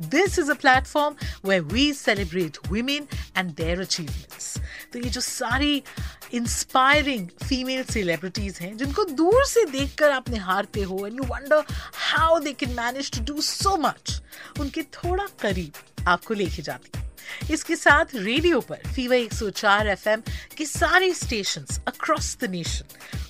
This is a platform way we celebrate women and their achievements तो ये जो सारी इंस्पायरिंग फीमेल सेलिब्रिटीज हैं, जिनको दूर से देखकर आप निहारते हो and you wonder how they can manage to do so much उनके थोड़ा करीब आपको लेके जाती हूँ। इसके साथ रेडियो पर फीवर 104 एफएम के सारे station across the nation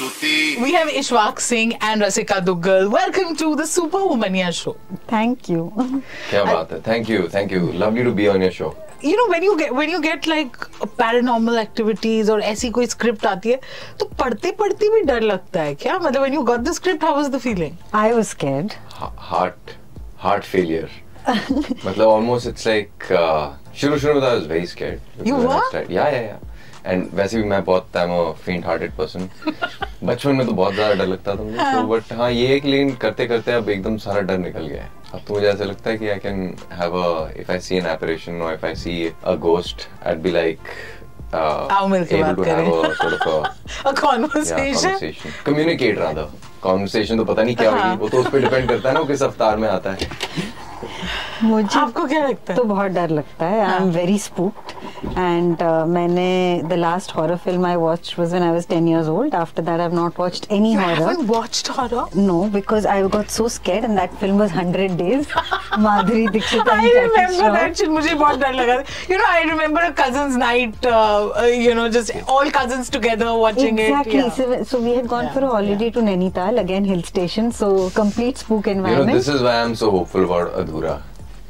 Superwoman Stuti स्तुति We have Ishwak Singh and Rasika Duggal. Welcome to the Super Womania show. Thank you. क्या बात है thank you thank you lovely to be on your show You know when you get when you get like paranormal activities और ऐसी कोई script आती है तो पढ़ते पढ़ते भी डर लगता है क्या मतलब when you got the script how was the feeling? I was scared. Heart heart failure मतलब ऑलमोस्ट इट्स लाइक शुरू शुरू में I was very scared You were? या या या And वैसे भी मैं बहुत I am a faint hearted person बचपन में तो बहुत ज़्यादा डर लगता था मुझे तो बट हाँ ये एक लेकिन करते करते अब एकदम सारा डर निकल गया है अब तो मुझे ऐसा लगता है कि I can have a if I see an apparition और if I see a ghost I be like आओ मिलके बात करें। conversation. conversation communicate rather conversation तो पता नहीं क्या हाँ। होगी वो तो उस पर डिपेंड करता है ना वो किस अवतार में आता है मुझे आपको क्या लगता है? तो बहुत डर लगता है। I am very spooked and मैंने the last horror film I watch was one I was ten years old after that I not watch any horror watched horror no because I got so scared and that film was hundred days Madhuri Dixit I remember that shit मुझे बहुत डर लगा you know I remember cousins night you know just all cousins together watching it exactly so we had gone for a holiday to Nainital again hill station so complete spook environment this is why I am so hopeful for Adhura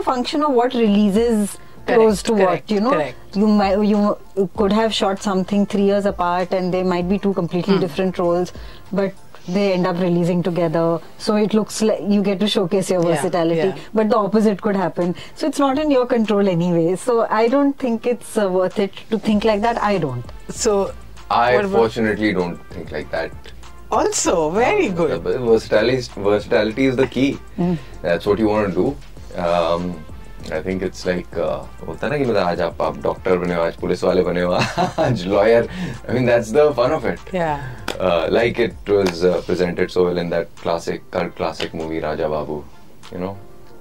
a function of what releases close to correct, what you know. correct. You might you could have shot something three years apart, and they might be two completely different roles, but they end up releasing together. So it looks like you get to showcase your versatility yeah. but the opposite could happen. So it's not in your control anyway. So i don't think it's uh, worth it to think like that. I don't. So i What about- fortunately don't think like that. Also very good. Versatility versatility is the key. That's what you want to do um, I think it's like uh, होता है ना कि मतलब आज आप आप doctor बने हो आज पुलिस वाले बने हो आज lawyer I mean that's the fun of it yeah uh, like it was uh, presented so well in that classic cult classic movie Raja Babu you know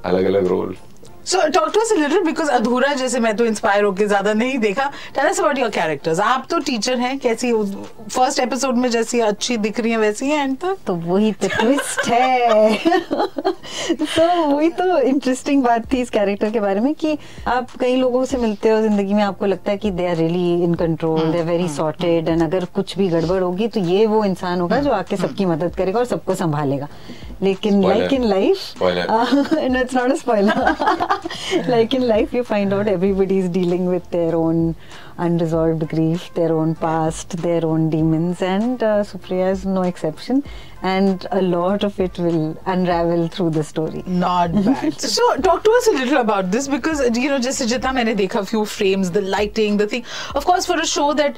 अलग अलग role So talk to us a little because अधूरा जैसे मैं तो inspire होके ज़्यादा नहीं देखा tell us about your characters आप तो टीचर हैं कैसी फ़र्स्ट एपिसोड में जैसी अच्छी दिख रही हैं वैसी हैं एंड तक? तो वही तो ट्विस्ट है। तो वही तो इंटरेस्टिंग बात थी इस कैरेक्टर के बारे में कि आप कई लोगों से मिलते हो ज़िंदगी में आपको लगता है कि they are really in control they are very sorted and अगर कुछ भी गड़बड़ होगी तो ये वो इंसान होगा जो आके सबकी मदद करेगा और सबको संभालेगा। लेकिन like in life it's not a spoiler like in life you find out everybody is dealing with their own unresolved grief their own past their own demons and Supriya is no exception and a lot of it will unravel through the story not so talk to us a little about this because you know जैसे जितना मैंने देखा few frames the lighting the thing of course for a show that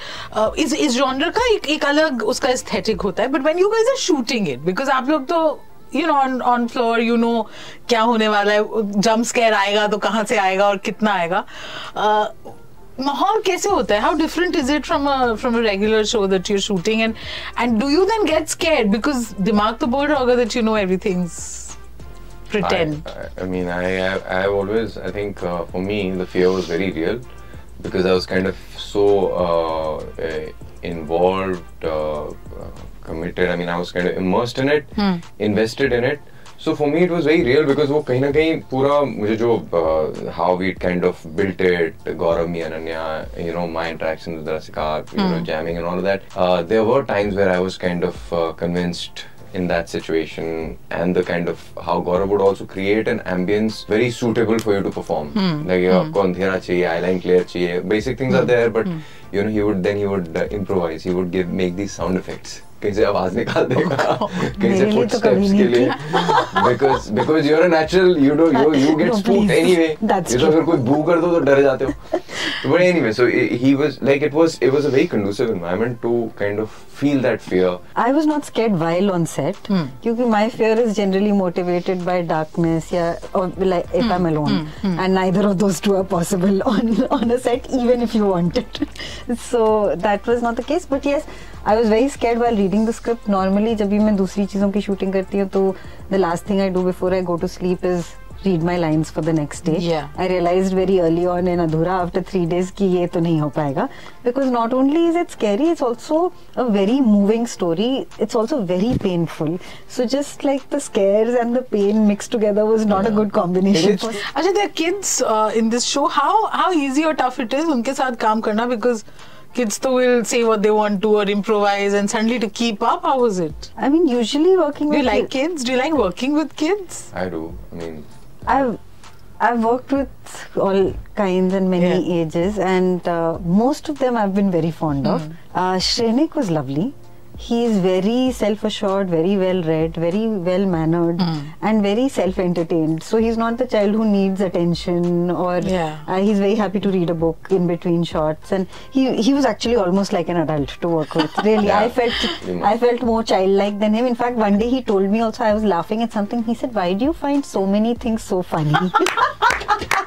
is is genre का एक एक अलग उसका aesthetic होता है but when you guys are shooting it because आप लोग तो you know on on floor you know क्या होने वाला है जंप स्केयर आएगा तो कहाँ से आएगा और कितना आएगा? माहौल कैसे होता है? How different is it from from a regular show that you shooting and and do you then get scared because दिमाग तो बोल रहा होगा that you know everything's pretend. I, I, mean, I, I, I've always, I think uh, for me, the fear was very real because I was kind of so uh, involved, uh, uh, committed. I mean, I was kind of immersed in it, invested in it. So for me, it was very real because वो कहीं ना कहीं पूरा मुझे जो uh, how we kind of built it, Gaurav, me, Ananya, you know, my interactions with Rasika, you know, jamming and all of that. Uh, there were times where I was kind of uh, convinced in that situation and the kind of how Gaurav would also create an ambience very suitable for you to perform. Like uh, आपको अंधेरा चाहिए, eyeline clear चाहिए, basic things are there, but you know he would then he would uh, improvise. He would give make these sound effects. कहीं से आवाज़ निकाल देगा कहीं से मेरे लिए तो कभी footsteps के लिए because because you're a natural you know you you get No, spooked please. anyway That's ये तो. अगर कोई बू कर दो तो डर जाते हो but anyway so i- he was like it was it was a very conducive environment to kind of feel that fear I was not scared while on set क्योंकि my fear is generally motivated by darkness या or like if I'm alone and neither of those two are possible on on a set even if you want it so that was not the case but yes I was very scared while reading the script normally जब भी मैं दूसरी चीज़ों की shooting करती हूँ तो the last thing I do before I go to sleep is read my lines for the next day I realize very early on an Adhura after three days की ये तो नहीं हो पाएगा. Because not only is it's scary it's also a very moving story it's also very painful so just like the scare and the pain mix together was not a good combination अच्छा they kids in this show how how easy और tough it is उनके साथ काम करना? Because kids तो will say what they want to or improvise and suddenly to keep up how was it I mean usually working do you with like kids do you like working with kids I do I mean I've I've worked with all kinds and many Yeah. ages, and uh, most of them I've been very fond of. Uh, Shrenik was lovely. He's very self-assured, very well-read, very well-mannered, and very self-entertained. So he's not the child who needs attention, or Yeah. uh, he's very happy to read a book in between shots. And he he was actually almost like an adult to work with. Really, I felt You I felt more childlike than him. In fact, one day he told me also I was laughing at something. He said, "Why do you find so many things so funny?"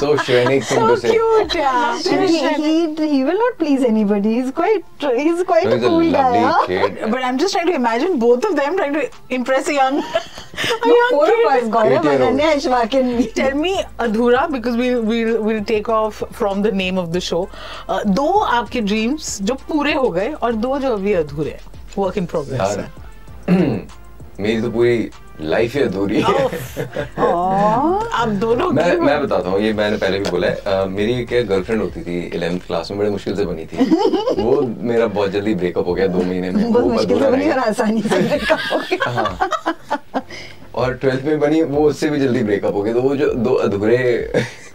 so Shrenik thing so to say cute yeah And he, he he will not please anybody. He's quite he's quite No, a he's a cool guy. lovely huh? kid but I'm just trying to imagine both of them trying to impress a young a No, young four kid. of us, Gaurav. Ananya, Ishwak and me. Tell me अधूरा because we'll we'll we'll take off from the name of the show. Uh, दो आपके dreams जो पूरे हो गए और दो जो अभी अधूरे हैं. Work in progress. यार मेरी तो पूरी लाइफ ही अधूरी है। आप दोनों मैं मैं बताता हूँ ये मैंने पहले भी बोला है। मेरी एक गर्लफ्रेंड होती थी 11th क्लास में बड़े मुश्किल से बनी थी। वो मेरा बहुत जल्दी ब्रेकअप हो गया दो महीने में। बहुत मुश्किल से बनी और आसानी से ब्रेकअप हो गया. और ट्वेल्थ में बनी वो उससे भी जल्दी ब्रेकअप हो गया तो वो जो दो अधूरे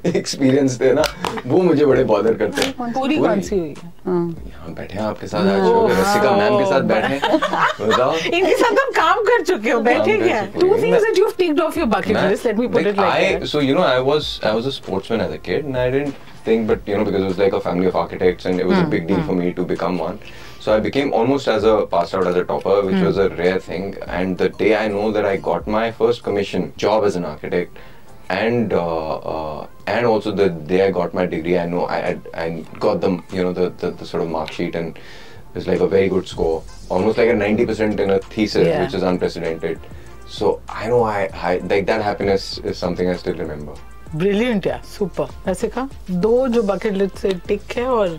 एक्सपीरियंस थे ना वो मुझे बड़े बॉदर करते हैं। पूरी कौन सी हुई? हाँ। यहाँ बैठे हैं आपके साथ आज हो रसिका मैम के साथ बैठे हाँ। तो बताओ। इनके साथ हम काम कर चुके हो बैठे क्या? Two things that you have ticked off your bucket list let me put it like I so you know I was I was a sportsman as a kid and I didn't think but you know because it was like a family of architects and it was a big deal for me to become one So I became almost as a passed out as a topper, which was a rare thing. And the day I know that I got my first commission job as an architect, and uh, uh, and also the day I got my degree, I know I I, I got the you know the, the the sort of mark sheet and. It was like a very good score, almost like a 90% in a thesis, Yeah. which is unprecedented. So I know I, I like that happiness is something I still remember. Brilliant यार super ऐसे कहा दो जो bucket list से टिक है और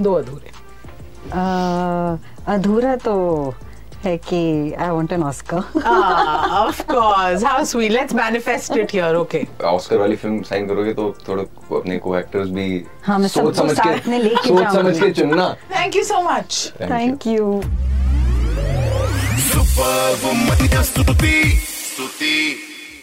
दो अधूरे Uh, अधूरा तो है कि I want an Oscar ah, of course. How sweet. Let's manifest it here okay. Oscar वाली फ़िल्म साइन करोगे तो थोड़ा को- अपने को एक्टर्स भी हाँ, मैं सोच समझ साथ में के लेके सोच। समझ के चुनना। Thank you so much. Thank you. Thank you Superwoman Stuti Stuti